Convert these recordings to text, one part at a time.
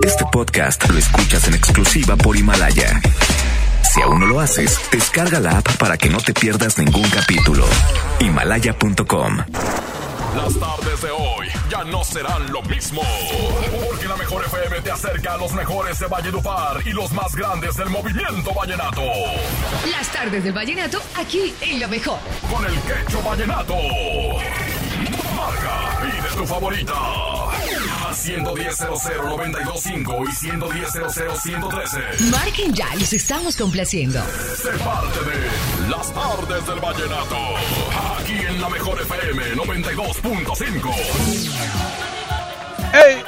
Este podcast lo escuchas en exclusiva por Himalaya. Si aún no lo haces, descarga la app para que no te pierdas ningún capítulo. Himalaya.com. Las tardes de hoy ya no serán lo mismo. Porque la mejor FM te acerca a los mejores de Valledupar y los más grandes del movimiento vallenato. Las tardes del vallenato aquí en la mejor. Con el quecho vallenato. Marca, pide tu favorita. A 110.00925 y 110.00113. Marquen ya, los estamos complaciendo. Sé parte de Las tardes del vallenato. Aquí en la mejor FM 92.5. ¡Ey, ey, ey,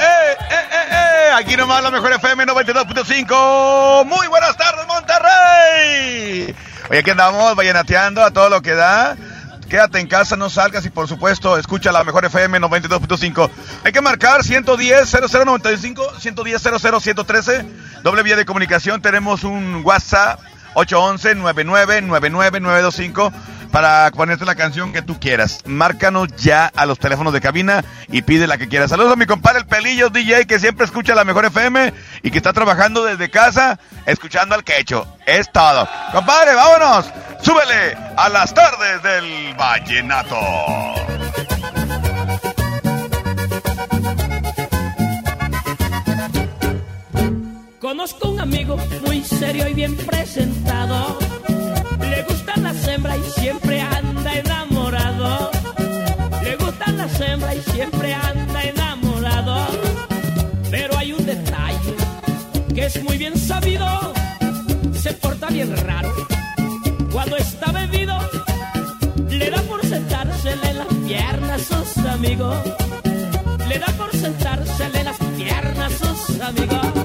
ey, ey, ey! Aquí nomás la mejor FM 92.5. Muy buenas tardes, Monterrey. Oye, aquí andamos vallenateando a todo lo que da. Quédate en casa, no salgas y por supuesto escucha la mejor FM 92.5. Hay que marcar 110 0095, 110 00113. Doble vía de comunicación. Tenemos un WhatsApp 811 9999925 para ponerte la canción que tú quieras. Márcanos ya a los teléfonos de cabina y pide la que quieras. Saludos a mi compadre el Pelillo DJ que siempre escucha la mejor FM y que está trabajando desde casa escuchando al quecho. Es todo. Compadre, vámonos. Súbele a las tardes del vallenato. Conozco un amigo muy serio y bien presentado. Y siempre anda enamorado. Le gustan las hembras y siempre anda enamorado. Pero hay un detalle que es muy bien sabido. Se porta bien raro. Cuando está bebido, le da por sentársele en las piernas a sus amigos. Le da por sentársele en las piernas a sus amigos.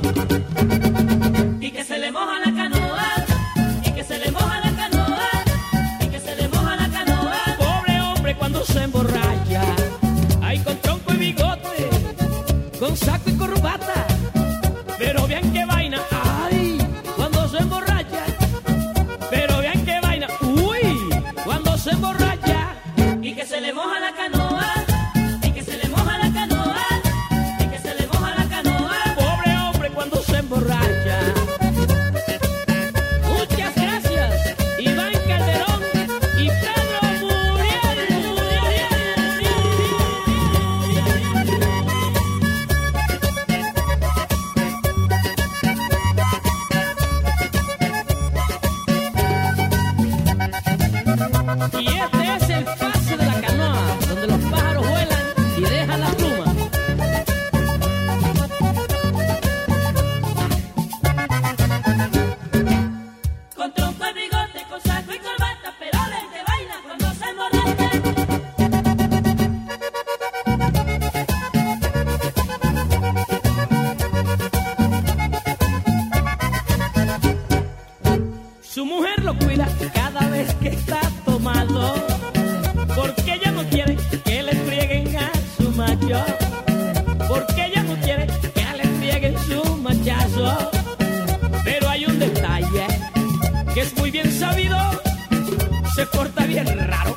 Bien raro.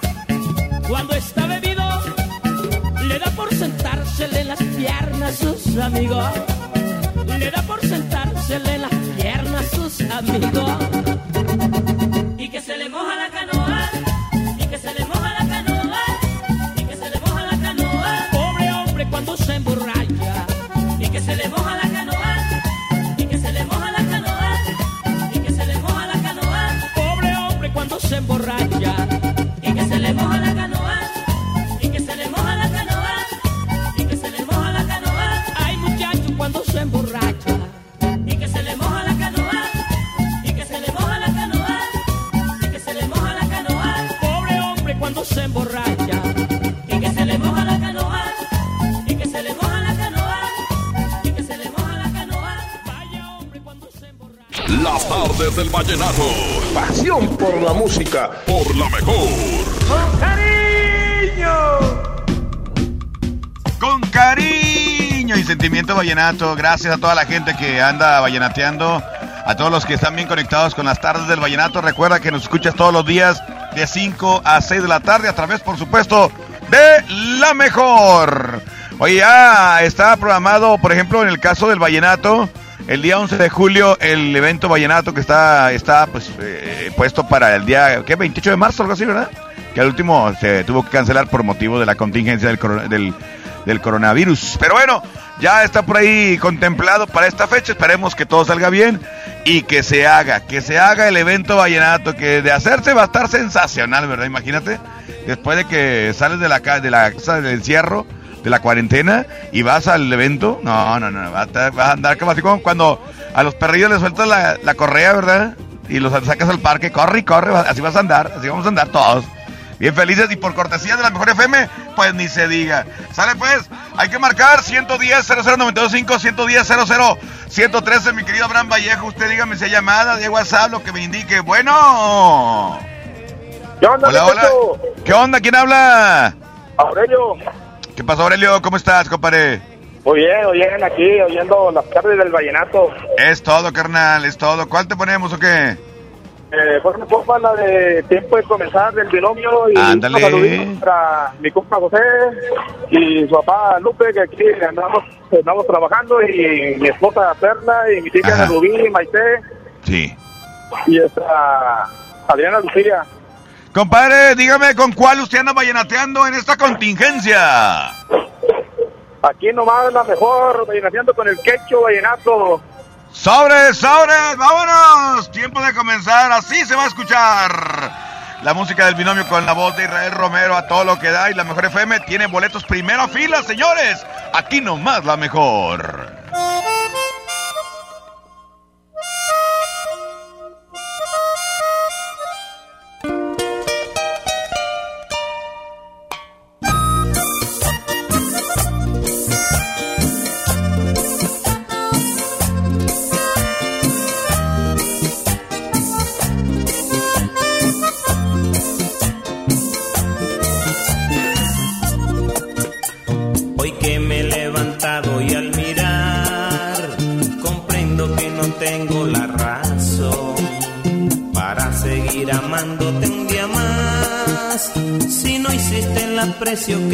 Cuando está bebido, le da por sentársele en las piernas sus amigos. Le da por sentársele en las piernas sus amigos. Vallenato. Pasión por la música. Por la mejor. Con cariño y sentimiento vallenato. Gracias a toda la gente que anda vallenateando. A todos los que están bien conectados con las tardes del vallenato. Recuerda que nos escuchas todos los días de 5 a 6 de la tarde a través, por supuesto, de la mejor. Oye, ya está programado, por ejemplo, en el caso del vallenato, el día 11 de julio, el evento vallenato que está, está pues, eh, puesto para el día, ¿qué? 28 de marzo, algo así, ¿verdad? Que al último se tuvo que cancelar por motivo de la contingencia del, del, del coronavirus. Pero bueno, ya está por ahí contemplado para esta fecha. Esperemos que todo salga bien y que se haga, que se haga el evento vallenato, que de hacerse va a estar sensacional, ¿verdad? Imagínate, después de que sales de la, de la casa del encierro, de la cuarentena y vas al evento, no, no, no, vas a, estar- vas a andar como así como cuando a los perrillos les sueltas la, la correa, ¿verdad? Y los sacas al parque, corre y corre, así vas a andar, así vamos a andar todos. Bien felices y por cortesía de la mejor FM, pues ni se diga. Sale pues, hay que marcar 110 00925 110 00 113, mi querido Abraham Vallejo. Usted dígame si hay llamada de WhatsApp, lo que me indique. Bueno. ¿Qué onda, Hola, hola. Beto? ¿Qué onda? ¿Quién habla? Aurelio. ¿Qué pasó, Aurelio? ¿Cómo estás, compadre? Muy bien, oyen aquí, oyendo las tardes del vallenato. Es todo, carnal, es todo. ¿Cuál te ponemos o qué? Eh, pues me pongo la de tiempo de comenzar del binomio y Ándale. saluditos para mi compa José y su papá Lupe, que aquí andamos, andamos trabajando, y mi esposa Perla y hijas Ajá. Rubí y Maite Sí. y esta Adriana Lucía. Compadre, dígame con cuál usted anda vallenateando en esta contingencia. Aquí nomás la mejor, vallenateando con el quecho vallenato. ¡Sobres, sobres! ¡Vámonos! Tiempo de comenzar, así se va a escuchar. La música del binomio con la voz de Israel Romero a todo lo que da y la mejor FM tiene boletos primera fila, señores. Aquí nomás la mejor. Que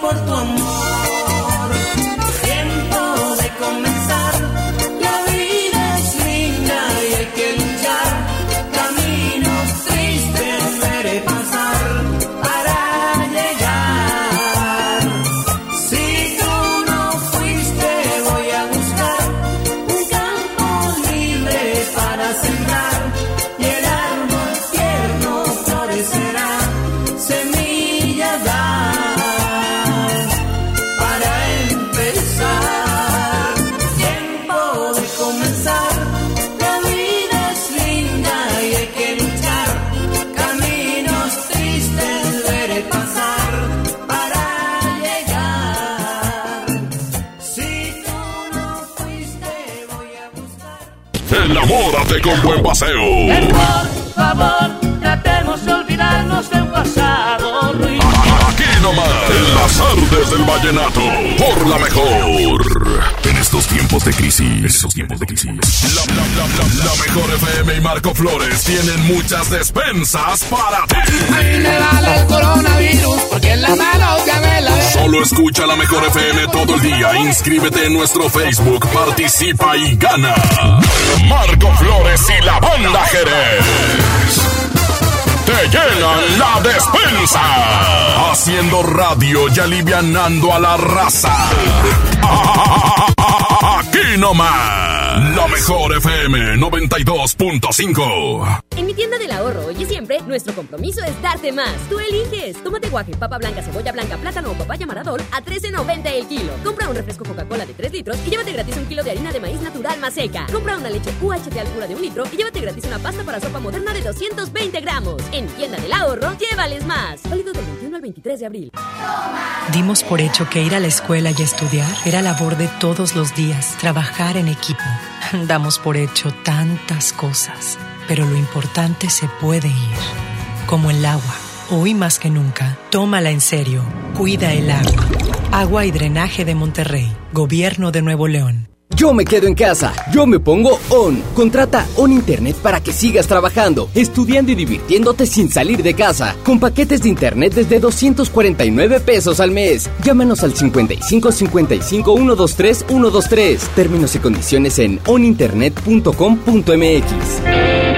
por tu amor. Con buen paseo. Por favor, tratemos de olvidarnos del pasado, Luis. Aquí nomás, en las artes del vallenato, por la mejor. Estos tiempos de crisis, estos tiempos de crisis. La, la, la, la, la mejor FM y Marco Flores tienen muchas despensas para ti. me vale el coronavirus porque en la mano ya me la ve. Solo escucha la mejor FM todo el día. Inscríbete en nuestro Facebook, participa y gana. Marco Flores y la banda Jerez. Te llenan la despensa. Haciendo radio y alivianando a la raza. Aquí nomás. La mejor FM 92.5. En mi tienda del ahorro hoy y siempre, nuestro compromiso es darte más. Tú eliges. Tomate guaje, papa blanca, cebolla blanca, plátano o papaya maradol a 13.90 el kilo. Compra un refresco Coca-Cola de 3 litros y llévate gratis un kilo de harina de maíz natural más seca. Compra una leche UHT al pura de un litro y llévate gratis una pasta para sopa moderna de 220 gramos. En mi tienda del ahorro, llévales más. Válido del 21 al 23 de abril. Dimos por hecho que ir a la escuela y estudiar era labor de todos los días, trabajar en equipo. Damos por hecho tantas cosas, pero lo importante se puede ir, como el agua. Hoy más que nunca, tómala en serio, cuida el agua. Agua y drenaje de Monterrey, Gobierno de Nuevo León. Yo me quedo en casa, yo me pongo On. Contrata On Internet para que sigas trabajando, estudiando y divirtiéndote sin salir de casa. Con paquetes de Internet desde 249 pesos al mes. Llámanos al 55 55 123 123. Términos y condiciones en oninternet.com.mx.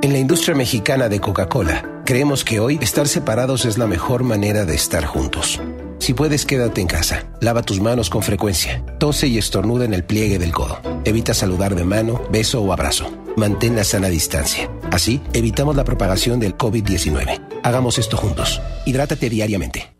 En la industria mexicana de Coca-Cola, creemos que hoy estar separados es la mejor manera de estar juntos. Si puedes, quédate en casa. Lava tus manos con frecuencia. Tose y estornuda en el pliegue del codo. Evita saludar de mano, beso o abrazo. Mantén la sana distancia. Así, evitamos la propagación del COVID-19. Hagamos esto juntos. Hidrátate diariamente.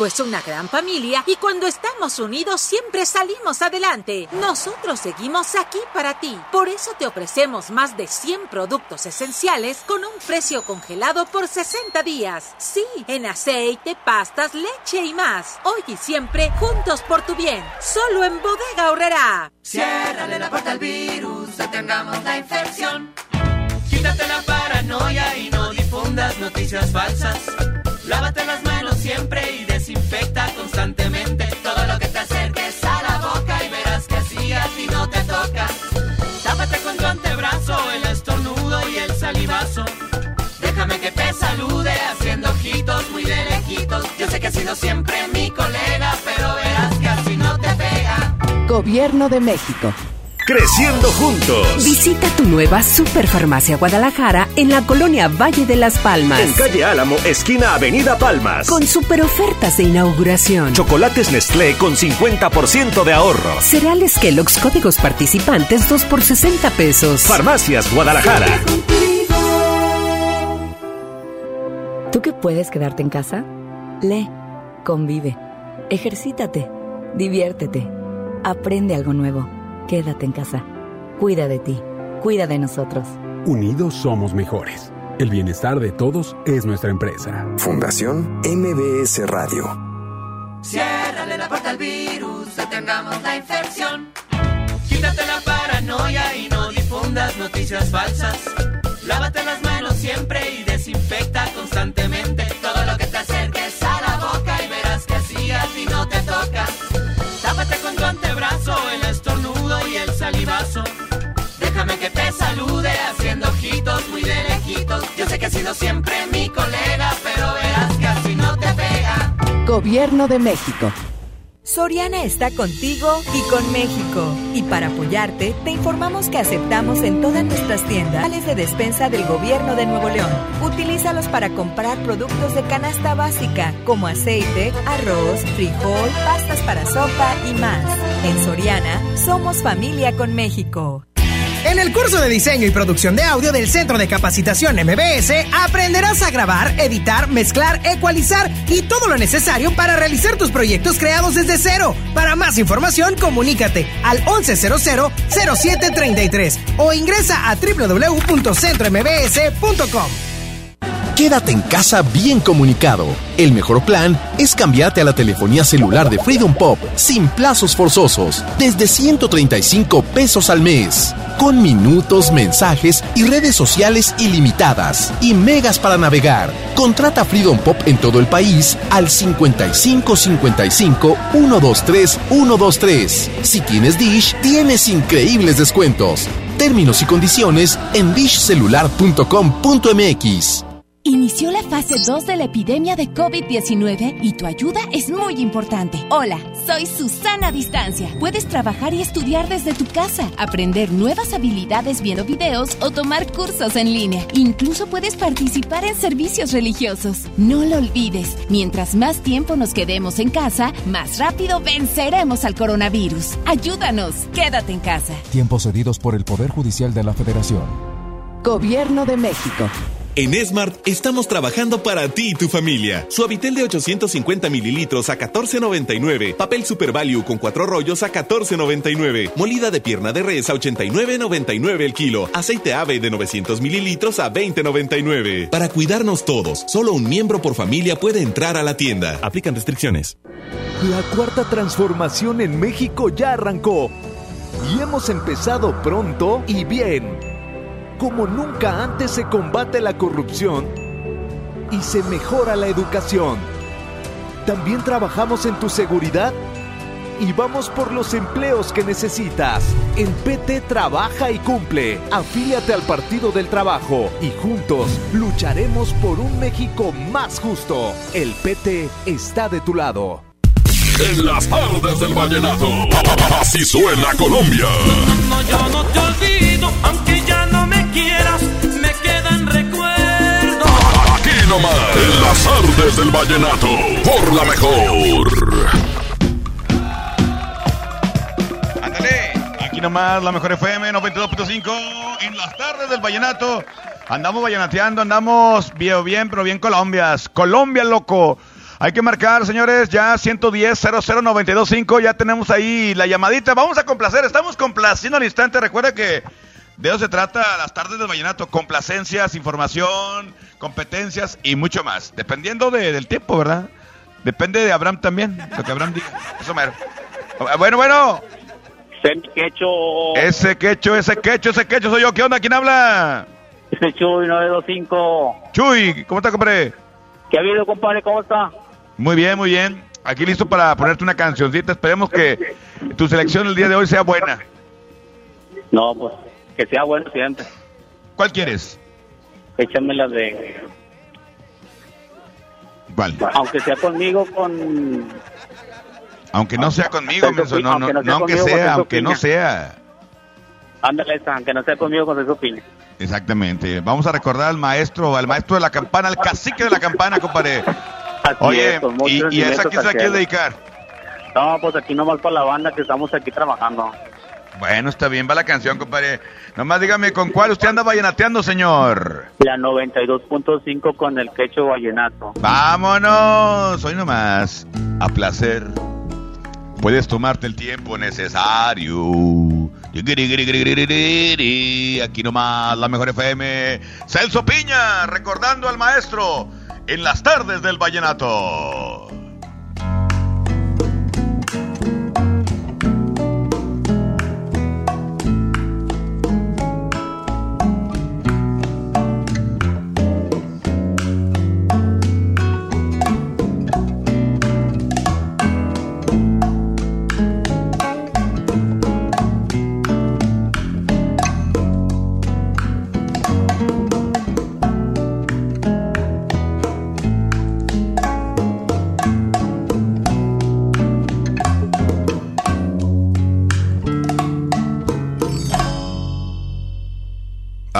Es una gran familia y cuando estamos unidos siempre salimos adelante. Nosotros seguimos aquí para ti. Por eso te ofrecemos más de 100 productos esenciales con un precio congelado por 60 días. Sí, en aceite, pastas, leche y más. Hoy y siempre juntos por tu bien. Solo en Bodega Horrera. Ciérrale la puerta al virus, detengamos la infección. Quítate la paranoia y no difundas noticias falsas. Lávate las manos siempre sido siempre mi colega, pero verás que así no te pega. Gobierno de México. Creciendo juntos. Visita tu nueva Superfarmacia Guadalajara en la colonia Valle de las Palmas. En calle Álamo, esquina Avenida Palmas. Con super ofertas de inauguración. Chocolates Nestlé con 50% de ahorro. Cereales Kellogg's códigos participantes 2 por 60 pesos. Farmacias Guadalajara. ¿Tú que puedes quedarte en casa? Lee, convive, ejercítate, diviértete, aprende algo nuevo. Quédate en casa. Cuida de ti. Cuida de nosotros. Unidos somos mejores. El bienestar de todos es nuestra empresa. Fundación MBS Radio. Ciérrale la puerta al virus, detengamos la infección. Quítate la paranoia y no difundas noticias falsas. Lávate las manos siempre y desinfecta constantemente tu antebrazo, el estornudo y el salivazo. Déjame que te salude haciendo ojitos muy de lejitos. Yo sé que has sido siempre mi colega, pero verás que así no te pega. Gobierno de México. Soriana está contigo y con México. Y para apoyarte, te informamos que aceptamos en todas nuestras tiendas vales de despensa del Gobierno de Nuevo León. Utilízalos para comprar productos de canasta básica como aceite, arroz, frijol, pastas para sopa y más. En Soriana, somos familia con México. En el curso de diseño y producción de audio del Centro de Capacitación MBS aprenderás a grabar, editar, mezclar, ecualizar y todo lo necesario para realizar tus proyectos creados desde cero. Para más información, comunícate al 1100-0733 o ingresa a www.centrombs.com. Quédate en casa bien comunicado. El mejor plan es cambiarte a la telefonía celular de Freedom Pop sin plazos forzosos, desde 135 pesos al mes, con minutos, mensajes y redes sociales ilimitadas y megas para navegar. Contrata Freedom Pop en todo el país al 55 55 123 123. Si tienes Dish, tienes increíbles descuentos. Términos y condiciones en dishcelular.com.mx. Inició la fase 2 de la epidemia de COVID-19 y tu ayuda es muy importante. Hola, soy Susana Distancia. Puedes trabajar y estudiar desde tu casa, aprender nuevas habilidades viendo videos o tomar cursos en línea. Incluso puedes participar en servicios religiosos. No lo olvides, mientras más tiempo nos quedemos en casa, más rápido venceremos al coronavirus. Ayúdanos, quédate en casa. Tiempos cedidos por el Poder Judicial de la Federación. Gobierno de México. En Smart estamos trabajando para ti y tu familia. Suavitel de 850 mililitros a 14.99. Papel Super Value con cuatro rollos a 14.99. Molida de pierna de res a 89.99 el kilo. Aceite ave de 900 mililitros a 20.99. Para cuidarnos todos, solo un miembro por familia puede entrar a la tienda. Aplican restricciones. La cuarta transformación en México ya arrancó. Y hemos empezado pronto y bien como nunca antes se combate la corrupción y se mejora la educación. También trabajamos en tu seguridad y vamos por los empleos que necesitas. En PT trabaja y cumple. Afíliate al Partido del Trabajo y juntos lucharemos por un México más justo. El PT está de tu lado. En las tardes del vallenato, así suena Colombia. No, yo no te olvido, quieras, me quedan recuerdos. Aquí nomás, en las tardes del vallenato, por la mejor. Ándale, aquí nomás la mejor FM 92.5 en las tardes del vallenato. Andamos vallenateando, andamos bien, bien, pero bien Colombias. Colombia, loco. Hay que marcar, señores, ya 110 00925, ya tenemos ahí la llamadita. Vamos a complacer, estamos complaciendo al instante. Recuerda que de eso se trata las tardes del vallenato, complacencias, información, competencias y mucho más. Dependiendo de- del tiempo, ¿verdad? Depende de Abraham también, lo que Abraham diga. Eso mero. Bueno, bueno. Ese quecho. Ese quecho, ese quecho, ese quecho soy yo. ¿Qué onda? ¿Quién habla? Ese Chuy 925. Chuy, ¿cómo está, compadre? ¿Qué ha habido, compadre? ¿Cómo está? Muy bien, muy bien. Aquí listo para ponerte una cancioncita. Esperemos que tu selección el día de hoy sea buena. No, pues que sea bueno siempre. ¿Cuál quieres? Échame la de. ¿Cuál? Aunque sea conmigo, con. Aunque no sea conmigo, Con menso, no, no, aunque no aunque sea, aunque no sea. Ándale, aunque no sea conmigo, con su opinión. Exactamente. Vamos a recordar al maestro, al maestro de la campana, al cacique de la campana, compadre. Oye, es, ¿y, y esa quién se la cielo. dedicar? No, pues aquí nomás para la banda que estamos aquí trabajando. Bueno, está bien, va la canción, compadre. Nomás dígame, ¿con cuál usted anda vallenateando, señor? La 92.5 con el quecho vallenato. Vámonos, hoy nomás. A placer. Puedes tomarte el tiempo necesario. Aquí nomás, la mejor FM. Celso Piña, recordando al maestro en las tardes del vallenato.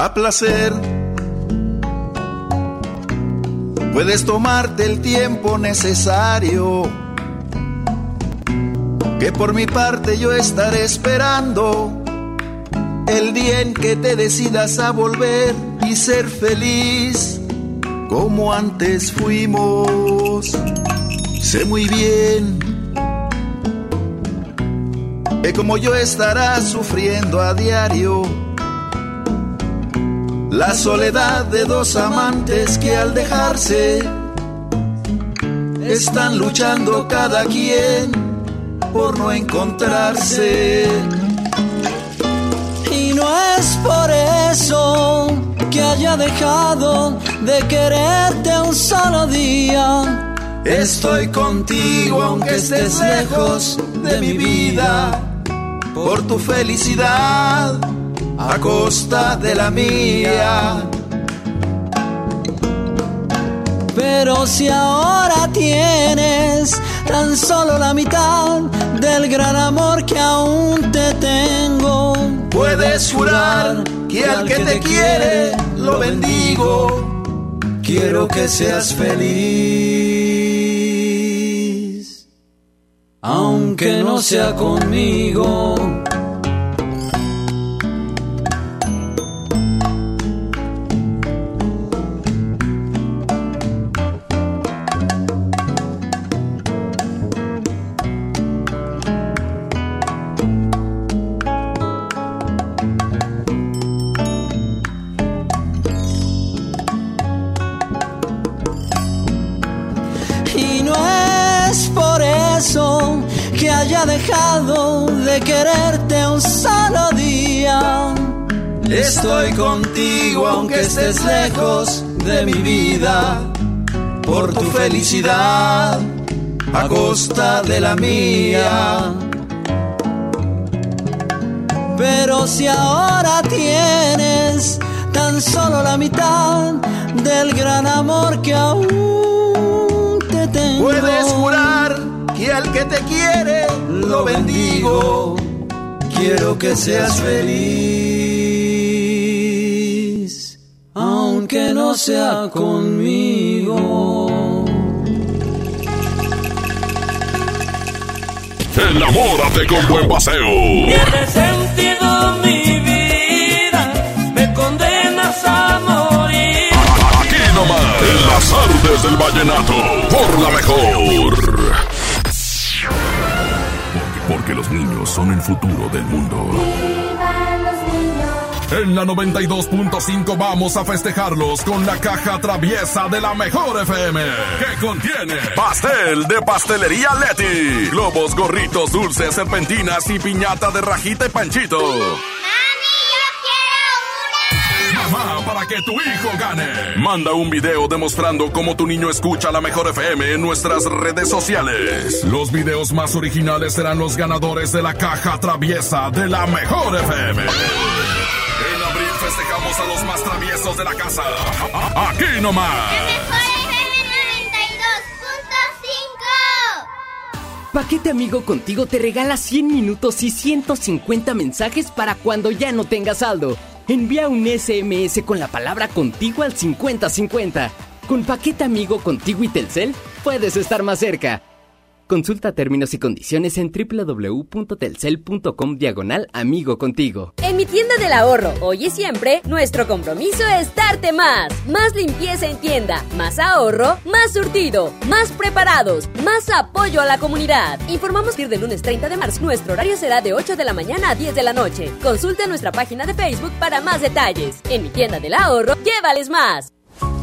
A placer. Puedes tomarte el tiempo necesario, que por mi parte yo estaré esperando el día en que te decidas a volver y ser feliz como antes fuimos. Sé muy bien que como yo estarás sufriendo a diario la soledad de dos amantes que al dejarse están luchando cada quien por no encontrarse. Y no es por eso que haya dejado de quererte un solo día. Estoy contigo aunque estés lejos de mi vida, por tu felicidad a costa de la mía. Pero si ahora tienes tan solo la mitad del gran amor que aún te tengo, puedes jurar que al que te quiere lo bendigo. Quiero que seas feliz, aunque no sea conmigo. Haya dejado de quererte un solo día. Estoy contigo aunque estés lejos de mi vida, por tu felicidad a costa de la mía. Pero si ahora tienes tan solo la mitad del gran amor que aún te tengo. Puedes jurar que al que te quiere lo bendigo. Quiero que seas feliz, aunque no sea conmigo. Enamórate con buen paseo. Tiene sentido mi vida, me condenas a morir. Aquí nomás, en las artes del vallenato, por la mejor. Porque, los niños son el futuro del mundo. En la 92.5 vamos a festejarlos con la caja traviesa de la mejor FM. Que contiene pastel de pastelería Leti, globos, gorritos, dulces, serpentinas y piñata de rajita y panchito. Que tu hijo gane. Manda un video demostrando cómo tu niño escucha la mejor FM en nuestras redes sociales. Los videos más originales serán los ganadores de la caja traviesa de la mejor FM. En abril festejamos a los más traviesos de la casa. Aquí nomás. Paquete Amigo Contigo te regala 100 minutos y 150 mensajes para cuando ya no tengas saldo. Envía un SMS con la palabra contigo al 5050. Con Paquete Amigo Contigo y Telcel puedes estar más cerca. Consulta términos y condiciones en www.telcel.com diagonal amigo contigo. En mi tienda del ahorro, hoy y siempre, nuestro compromiso es darte más. Más limpieza en tienda, más ahorro, más surtido, más preparados, más apoyo a la comunidad. Informamos que del lunes 30 de marzo, nuestro horario será de 8 de la mañana a 10 de la noche. Consulta nuestra página de Facebook para más detalles. En mi tienda del ahorro, llévales más.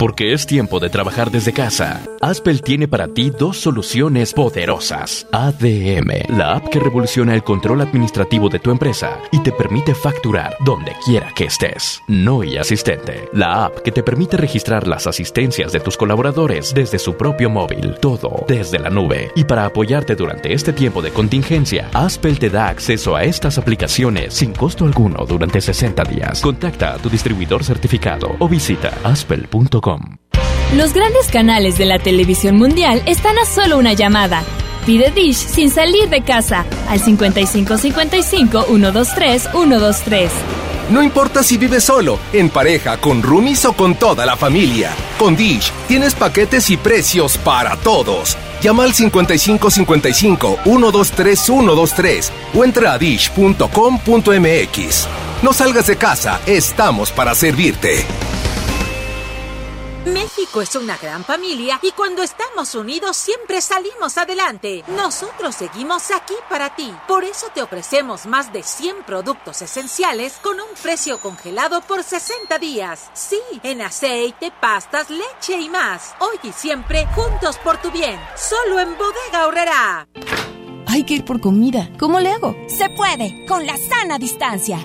Porque es tiempo de trabajar desde casa. Aspel tiene para ti dos soluciones poderosas. ADM, la app que revoluciona el control administrativo de tu empresa y te permite facturar donde quiera que estés. No y asistente, la app que te permite registrar las asistencias de tus colaboradores desde su propio móvil. Todo desde la nube. Y para apoyarte durante este tiempo de contingencia, Aspel te da acceso a estas aplicaciones sin costo alguno durante 60 días. Contacta a tu distribuidor certificado o visita aspel.com. Los grandes canales de la televisión mundial están a solo una llamada. Pide Dish sin salir de casa al 5555 123 123. No importa si vives solo, en pareja, con roomies o con toda la familia. Con Dish tienes paquetes y precios para todos. Llama al 5555 123 123 o entra a dish.com.mx. No salgas de casa, estamos para servirte. México es una gran familia y cuando estamos unidos siempre salimos adelante. Nosotros seguimos aquí para ti. Por eso te ofrecemos más de 100 productos esenciales con un precio congelado por 60 días. Sí, en aceite, pastas, leche y más. Hoy y siempre juntos por tu bien. Solo en Bodega Horrera. Hay que ir por comida. ¿Cómo le hago? Se puede, con la sana distancia.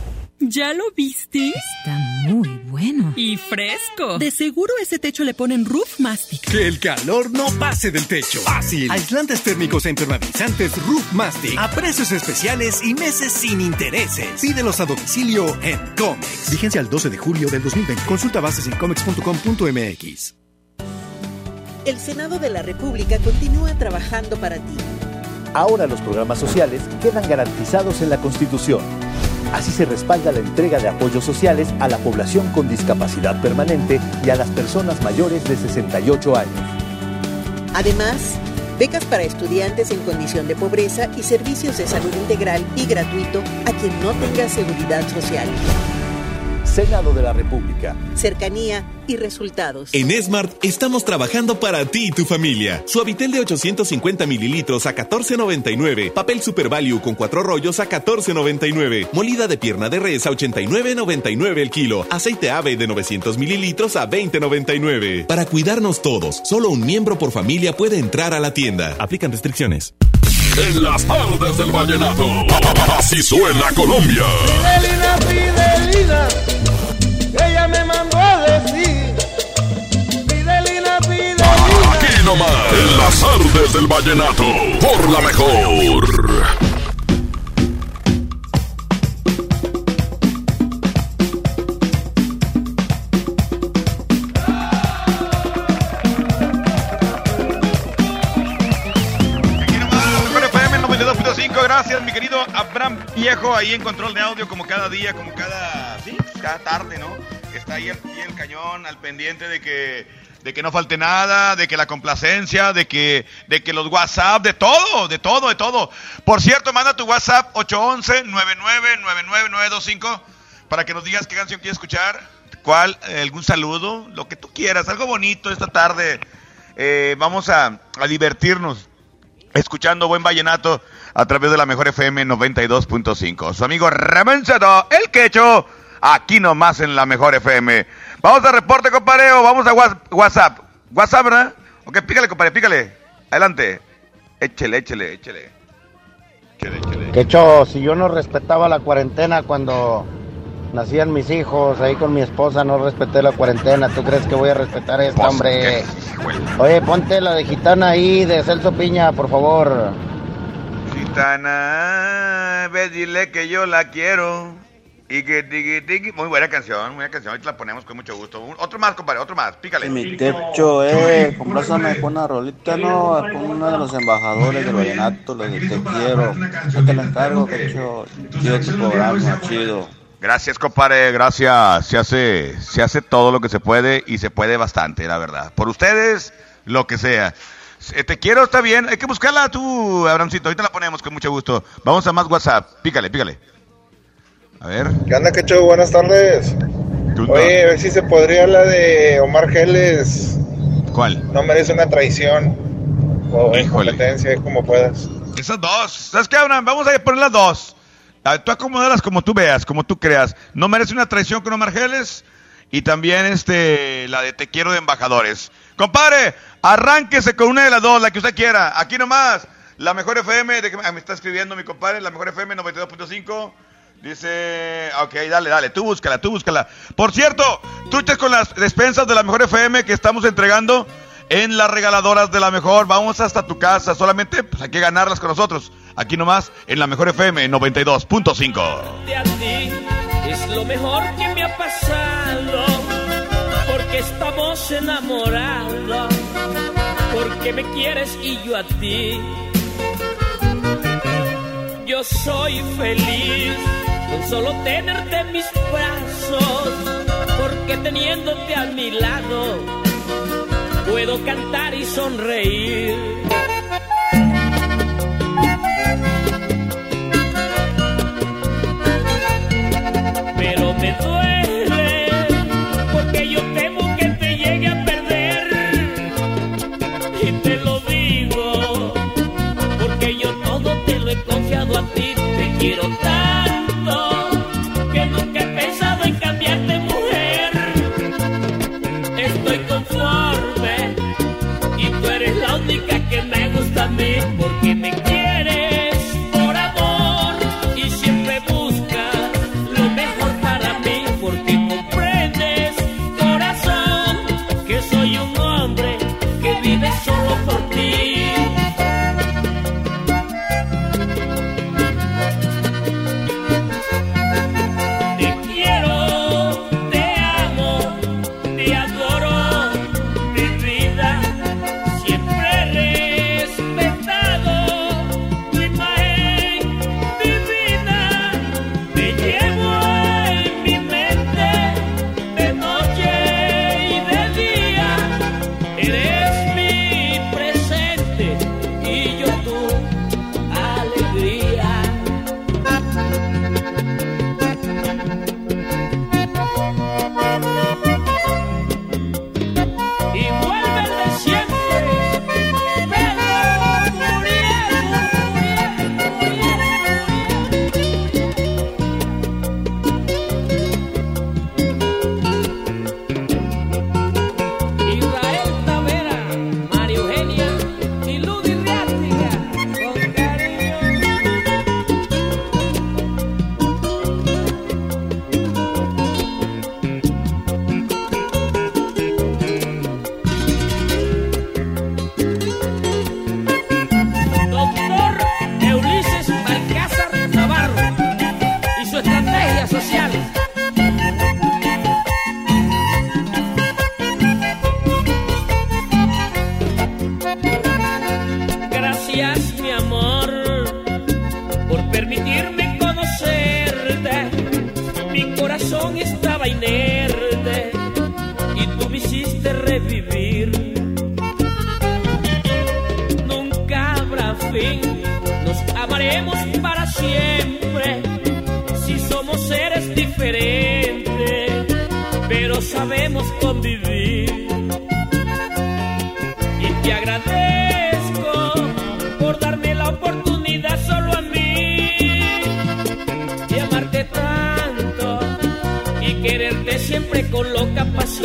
¿Ya lo viste? Está muy bueno. Y fresco. De seguro ese techo le ponen Roof Mastic. Que el calor no pase del techo. Fácil. Aislantes térmicos e impermeabilizantes Roof Mastic. A precios especiales y meses sin intereses. Pídelos a domicilio en Comex. Vigencia al 12 de julio del 2020. Consulta bases en comex.com.mx. El Senado de la República continúa trabajando para ti. Ahora los programas sociales quedan garantizados en la Constitución. Así se respalda la entrega de apoyos sociales a la población con discapacidad permanente y a las personas mayores de 68 años. Además, becas para estudiantes en condición de pobreza y servicios de salud integral y gratuito a quien no tenga seguridad social. Senado de la República. Cercanía y resultados. En Smart estamos trabajando para ti y tu familia. Suavitel de 850 mililitros a 14.99. Papel Super Value con cuatro rollos a 14.99. Molida de pierna de res a 89.99 el kilo. Aceite ave de 900 mililitros a 20.99. Para cuidarnos todos, solo un miembro por familia puede entrar a la tienda. Aplican restricciones. En las tardes del vallenato. Así suena Colombia. Fidelina, Fidelina, En las tardes del vallenato. Por la mejor. Mejor FM 92.5, gracias mi querido Abraham Viejo ahí en control de audio como cada día, como cada, cada tarde, ¿no? Está ahí al pie del cañón, al pendiente de que, de que no falte nada, de que la complacencia, de que, de que los WhatsApp, de todo, de todo, de todo. Por cierto, manda tu WhatsApp 811-999925 para que nos digas qué canción quieres escuchar, cuál, algún saludo, lo que tú quieras, algo bonito esta tarde. Eh, vamos a, a divertirnos escuchando buen vallenato a través de la mejor FM 92.5. Su amigo Ramón Soto, el quecho, aquí nomás en la mejor FM. Vamos a reporte, compareo, vamos a Whats- WhatsApp. WhatsApp, ¿verdad? Ok, pícale, compadre, pícale. Adelante. Échele, échele, échele. Que hecho, si yo no respetaba la cuarentena cuando nacían mis hijos, ahí con mi esposa no respeté la cuarentena, ¿tú crees que voy a respetar esta, hombre? Oye, ponte la de gitana ahí, de Celso Piña, por favor. Gitana, ve, dile que yo la quiero. Y que tiki, tiki. Muy buena canción, muy buena canción. Ahorita la ponemos con mucho gusto. Otro más, compadre, otro más. Pícale. Mi techo, eh, complázame con una rolita, no, con uno de los embajadores del vallenato, le de Te Quiero. Yo te lo encargo, techo, chido tu programa, chido. Gracias, compadre, gracias. Se hace, se hace todo lo que se puede y se puede bastante, la verdad. Por ustedes, lo que sea. Eh, Te quiero, está bien. Hay que buscarla tú, Abrancito. Ahorita la ponemos con mucho gusto. Vamos a más WhatsApp. Pícale, pícale. A ver. ¿Qué onda, Quecho? Buenas tardes. Oye, a ver si se podría la de Omar Geles. ¿Cuál? No merece una traición. O en competencia, como puedas. Esas dos. ¿Sabes qué, Abraham? Vamos a poner las dos. Tú acomodarlas como tú veas, como tú creas. No merece una traición con Omar Geles. Y también este, la de Te quiero de embajadores. Compadre, arránquese con una de las dos, la que usted quiera. Aquí nomás. La mejor FM, de me está escribiendo mi compadre, la mejor FM 92.5. Dice, ok, dale, dale, tú búscala, tú búscala. Por cierto, truchas con las despensas de la mejor FM que estamos entregando en las regaladoras de la mejor. Vamos hasta tu casa, solamente pues, hay que ganarlas con nosotros. Aquí nomás, en la mejor FM 92.5. de a ti es lo mejor que me ha pasado porque estamos enamorados porque me quieres y yo a ti yo soy feliz solo tenerte en mis brazos porque teniéndote a mi lado puedo cantar y sonreír. Pero me duele porque yo temo que te llegue a perder. Y te lo digo porque yo todo te lo he confiado a ti te quiero tanto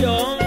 loca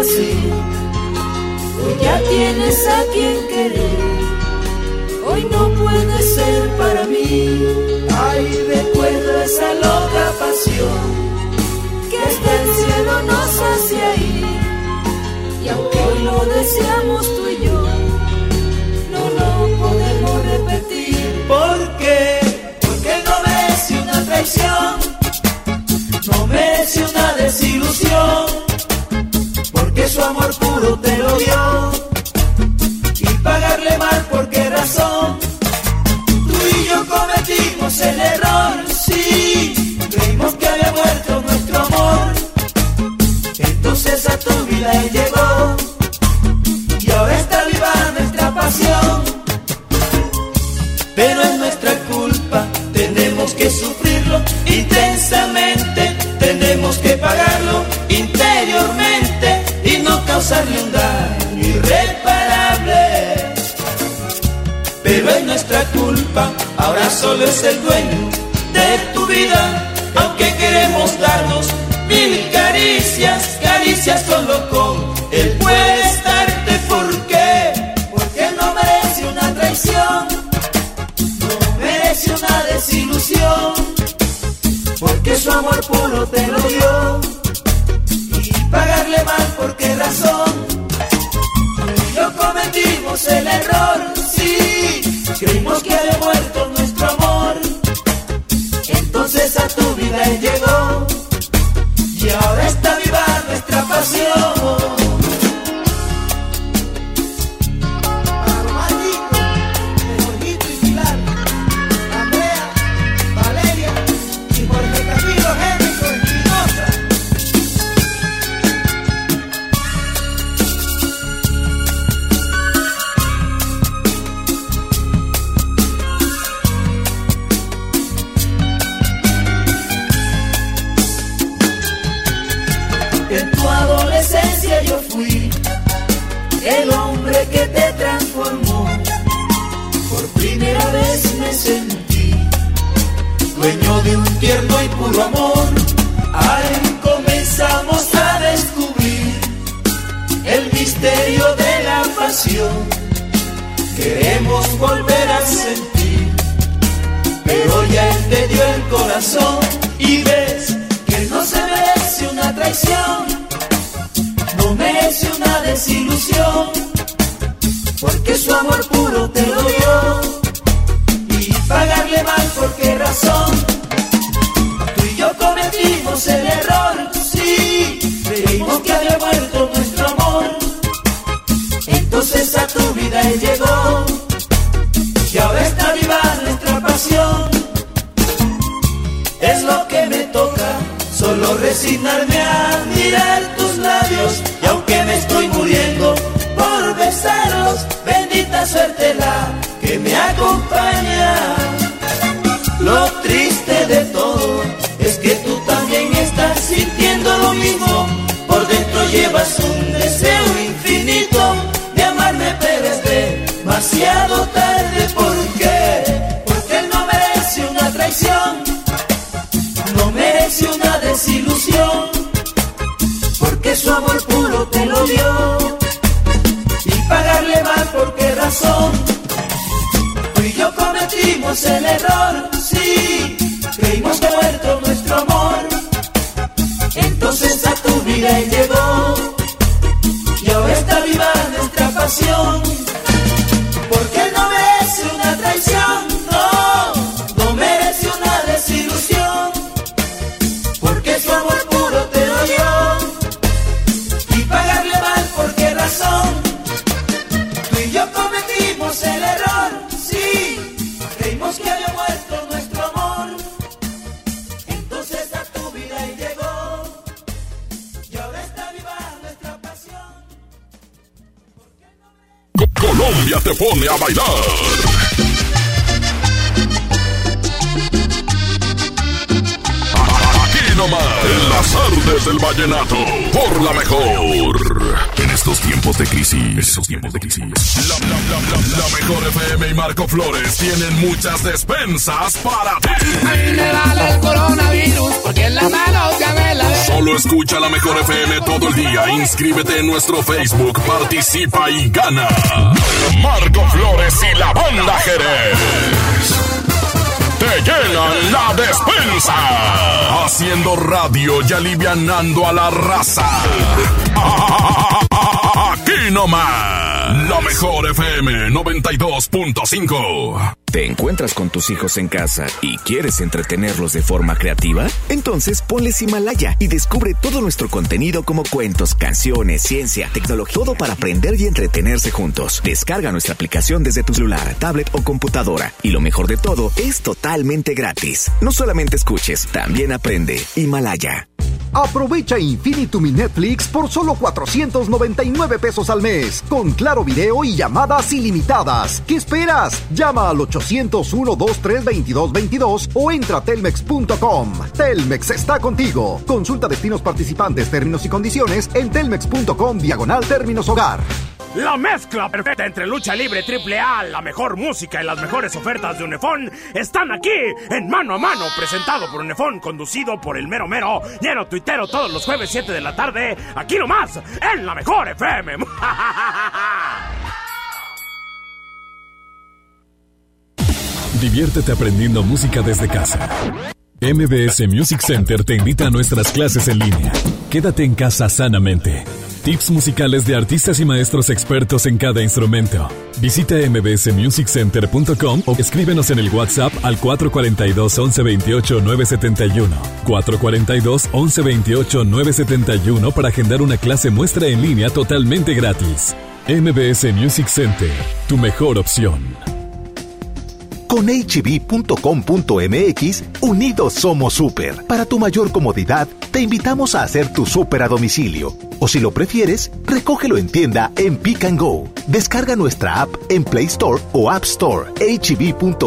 así. Hoy ya tienes a quien querer. Hoy no puede ser para mí. Ay, recuerdo esa loca pasión que hasta el cielo nos hace ahí. Y aunque hoy lo deseamos tú y yo, no lo podemos repetir. ¿Por qué? Porque no merece una traición, no merece una desilusión, porque su amor puro te lo dio. Y pagarle mal, ¿por qué razón? Tú y yo cometimos el error, sí, creímos que había muerto nuestro amor. Entonces a tu vida él llegó, y ahora está viva nuestra pasión. Pero es nuestra culpa, tenemos que sufrirlo intensamente, irreparable. Pero es nuestra culpa, ahora solo es el dueño de tu vida, aunque queremos darnos mil caricias, caricias solo con él puedes darte, ¿por qué? Porque no merece una traición no merece una desilusión, porque su amor puro te lo dio. Pagarle mal, ¿por qué razón? Yo cometimos el error, sí, creímos que había muerto nuestro amor. Entonces a tu vida él llegó, triste de todo es que tú también estás sintiendo lo mismo. Por dentro llevas un deseo infinito de amarme, pero es demasiado tarde. ¿Por qué? Porque él no merece una traición, no merece una desilusión. Porque su amor puro te lo dio. Y pagarle mal, ¿por qué razón? Tú y yo cometimos el error, vida él llegó, y ahora está viva nuestra pasión. Pone a bailar. Aquí nomás, en las artes del vallenato, por la mejor. Estos tiempos de crisis, estos tiempos de crisis. La, la, la, la, la mejor FM y Marco Flores tienen muchas despensas para ti. A mí me vale el coronavirus porque en las manos ya me la ve. Solo escucha la mejor FM todo el día. Inscríbete en nuestro Facebook, participa y gana. Marco Flores y la banda Jerez. La despensa. Haciendo radio y alivianando a la raza. Aquí nomás. La mejor FM 92.5. ¿Te encuentras con tus hijos en casa y quieres entretenerlos de forma creativa? Entonces ponles Himalaya y descubre todo nuestro contenido como cuentos, canciones, ciencia, tecnología, todo para aprender y entretenerse juntos. Descarga nuestra aplicación desde tu celular, tablet o computadora. Y lo mejor de todo, es totalmente gratis. No solamente escuches, también aprende. Himalaya. Aprovecha Infinitum y Netflix por solo 499 pesos al mes, con claro video y llamadas ilimitadas. ¿Qué esperas? Llama al 801-232222 o entra a telmex.com. Telmex está contigo. Consulta destinos participantes, términos y condiciones en telmex.com diagonal términos hogar. La mezcla perfecta entre lucha libre triple A, la mejor música y las mejores ofertas de Unefón están aquí en Mano a Mano, presentado por Unefón, conducido por el mero mero, lleno todos los jueves 7 de la tarde, aquí nomás, en la mejor FM. Diviértete aprendiendo música desde casa. MBS Music Center te invita a nuestras clases en línea. Quédate en casa sanamente. Tips musicales de artistas y maestros expertos en cada instrumento. Visita mbsmusiccenter.com o escríbenos en el WhatsApp al 442 1128 971. 442 1128 971 para agendar una clase muestra en línea totalmente gratis. MBS Music Center, tu mejor opción. Con hb.com.mx, unidos somos super. Para tu mayor comodidad, te invitamos a hacer tu super a domicilio. O si lo prefieres, recógelo en tienda en Pick and Go. Descarga nuestra app en Play Store o App Store. hb.com.mx.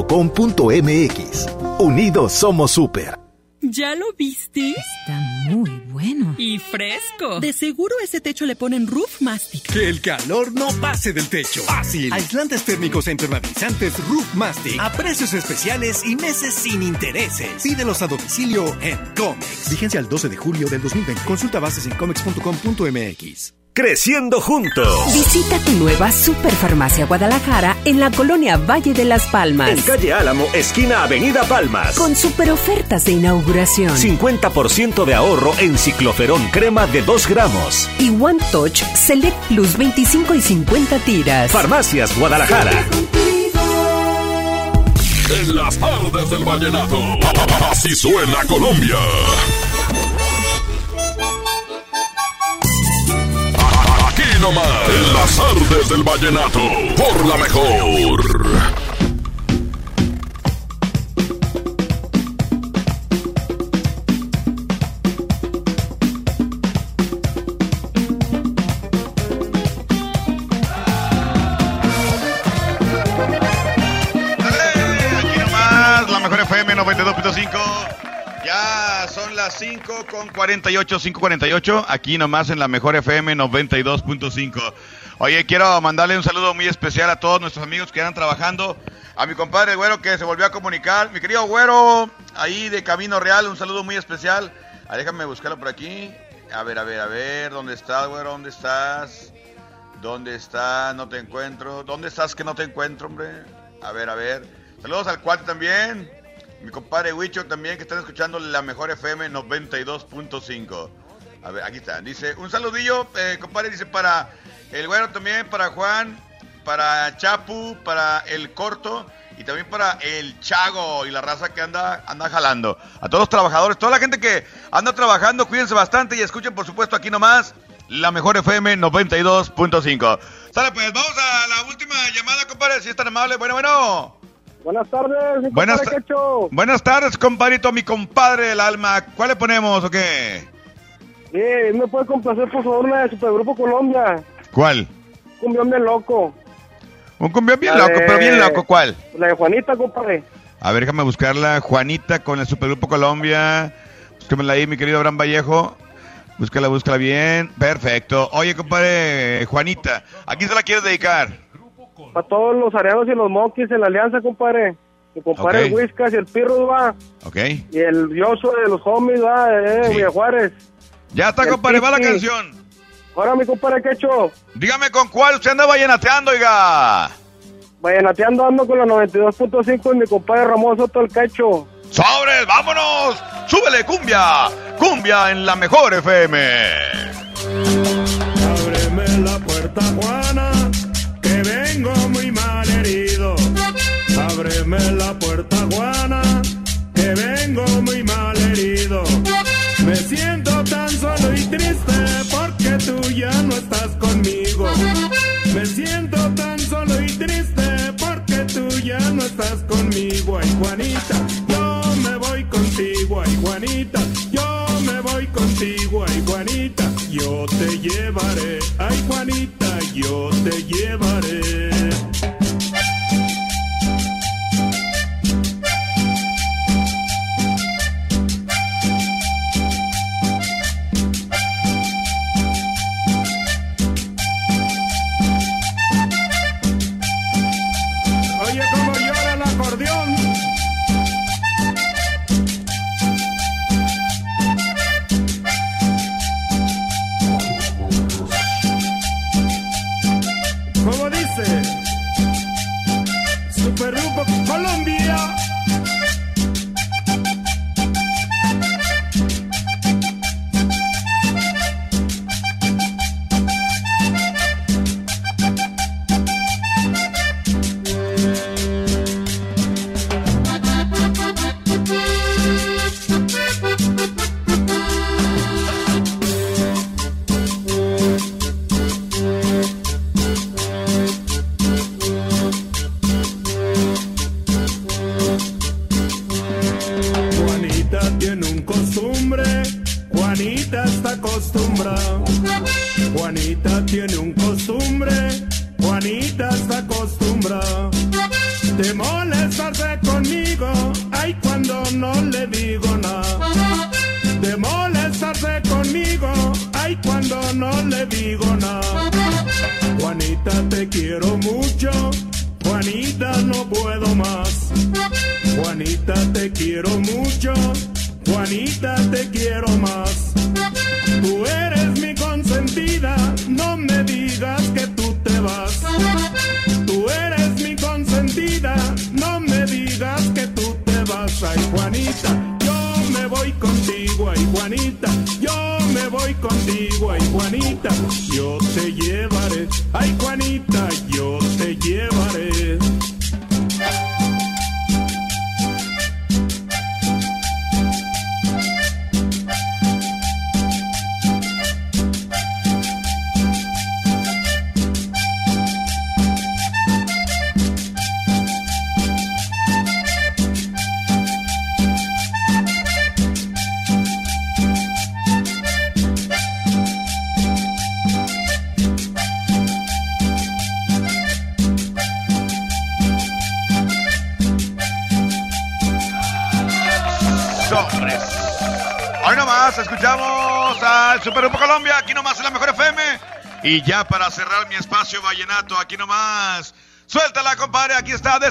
Unidos somos super. ¿Ya lo viste? Está muy bueno. Y fresco. De seguro ese techo le ponen Roof Mastic. Que el calor no pase del techo. Fácil. Aislantes térmicos e impermeabilizantes Roof Mastic. A precios especiales y meses sin intereses. Pídelos a domicilio en Comex. Vigencia al 12 de julio del 2020. Consulta bases en comex.com.mx. Creciendo juntos. Visita tu nueva Superfarmacia Guadalajara en la colonia Valle de las Palmas. En calle Álamo, esquina Avenida Palmas. Con super ofertas de inauguración. 50% de ahorro en cicloferón crema de 2 gramos. Y One Touch Select Plus 25 y 50 tiras. Farmacias Guadalajara. En las tardes del vallenato. Así suena Colombia. Nomás. En las artes del vallenato. Por la mejor. Aquí nomás, la mejor FM 92.5. Son las 5 con 48, 5.48. Aquí nomás en la mejor FM 92.5. Oye, quiero mandarle un saludo muy especial a todos nuestros amigos que están trabajando. A mi compadre Güero que se volvió a comunicar. Mi querido Güero, ahí de Camino Real, un saludo muy especial. Ah, déjame buscarlo por aquí. A ver, a ver, a ver. ¿Dónde estás, Güero? ¿Dónde estás? ¿Dónde estás? No te encuentro. ¿Dónde estás que no te encuentro, hombre? A ver, a ver. Saludos al cuate también. Mi compadre Huicho también, que están escuchando la mejor FM 92.5. A ver, aquí está. Dice, un saludillo, eh, compadre, dice para el güero también, para Juan, para Chapu, para el corto y también para el Chago y la raza que anda, anda jalando. A todos los trabajadores, toda la gente que anda trabajando, cuídense bastante y escuchen, por supuesto, aquí nomás la mejor FM 92.5. Sale, pues, vamos a la última llamada, compadre, si es tan amable. Bueno, bueno. Buenas tardes, mi Buenas, Quecho. buenas tardes, compadrito, mi compadre del alma. ¿Cuál le ponemos o qué? Sí, ¿me puede complacer por favor una de Supergrupo Colombia? ¿Cuál? Cumbión de loco. Un cumbión bien La loco, de- pero bien loco, ¿cuál? La de Juanita, compadre. A ver, déjame buscarla. Juanita con el Supergrupo Colombia. Búscamela ahí, mi querido Abraham Vallejo. Búscala, búscala bien. Perfecto. Oye, compadre, Juanita, ¿a quién se la quieres dedicar? Para todos los areanos y los monkeys en la alianza, compadre. Mi compadre Ok. el Whiskas y el Pirro, va. ¿Ok? Y el Yoso de los homies, va, eh, Sí. Villa Juárez. Ya está, compadre, va la canción. Ahora, mi compadre Quecho, Dígame con cuál usted anda vallenateando, oiga. vallenateando ando con la 92.5 y mi compadre Ramón Soto el Quecho. ¡Sobres, vámonos! ¡Súbele, cumbia! ¡Cumbia en la mejor FM! Ábreme la puerta, Juana, La puerta, Juana, que vengo muy mal herido. Me siento tan solo y triste porque tú ya no estás conmigo. Me siento tan solo y triste porque tú ya no estás conmigo. Ay, Juanita, yo me voy contigo. Ay, Juanita, yo me voy contigo. Ay, Juanita, yo te llevaré. Ay, Juanita, yo te llevaré. Juanita tiene un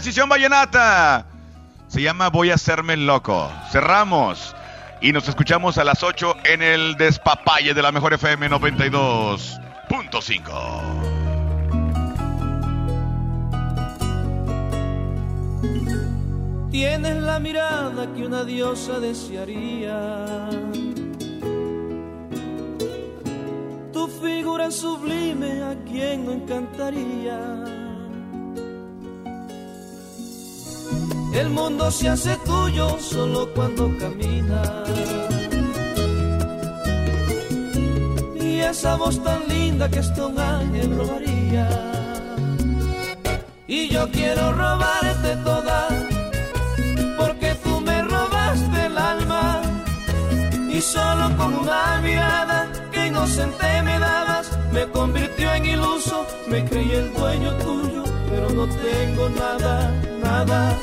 Decisión Vallenata. Se llama Voy a hacerme loco. Cerramos. Y nos escuchamos a las 8 en el despapalle de la mejor FM 92.5. Tienes la mirada que una diosa desearía. Tu figura sublime a quien no encantaría. El mundo se hace tuyo solo cuando caminas. Y esa voz tan linda que hasta un ángel robaría. Y yo quiero robarte toda, porque tú me robaste el alma. Y solo con una mirada que inocente me dabas, me convirtió en iluso, me creí el dueño tuyo, pero no tengo nada, nada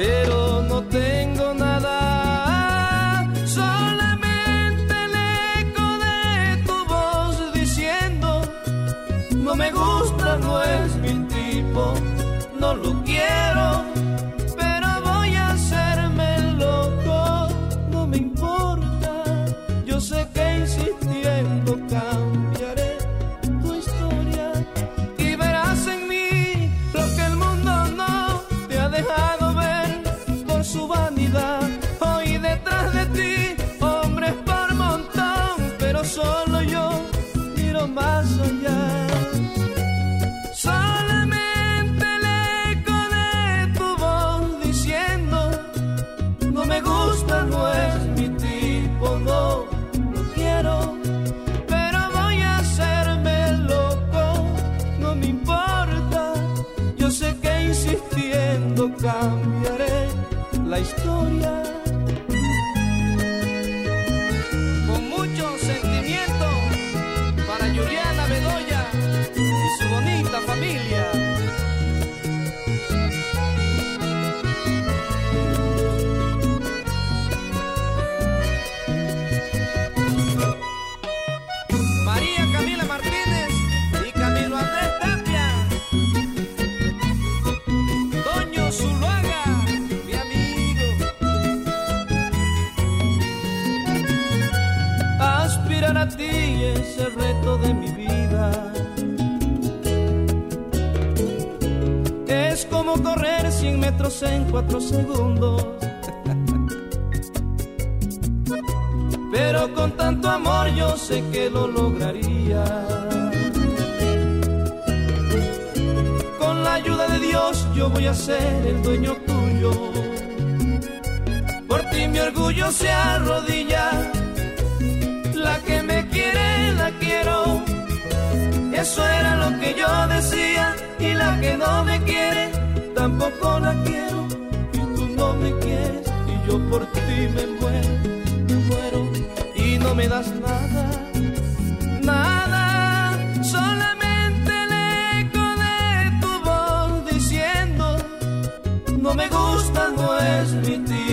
pero no tengo nada. Solamente el eco de tu voz diciendo, no me gusta, no es mi tipo, no lo quiero.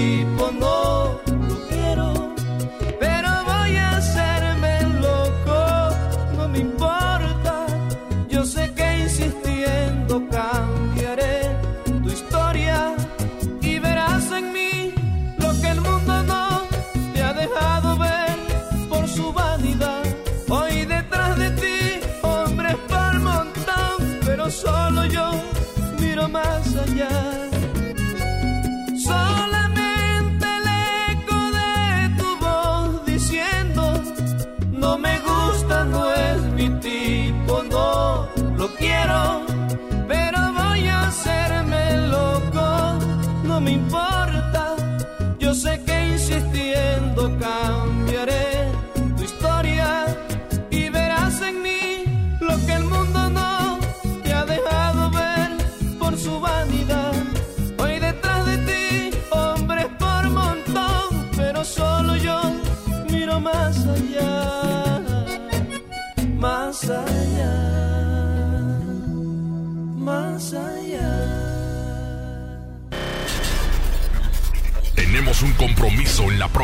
people.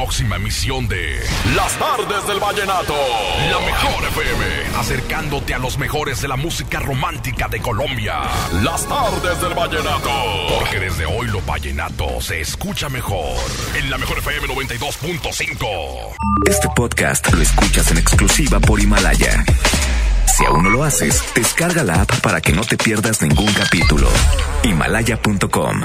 próxima emisión de Las Tardes del Vallenato. La mejor FM, acercándote a los mejores de la música romántica de Colombia. Las Tardes del Vallenato. Porque desde hoy lo vallenato se escucha mejor. En la mejor FM 92.5. Este podcast lo escuchas en exclusiva por Himalaya. Si aún no lo haces, descarga la app para que no te pierdas ningún capítulo. Himalaya.com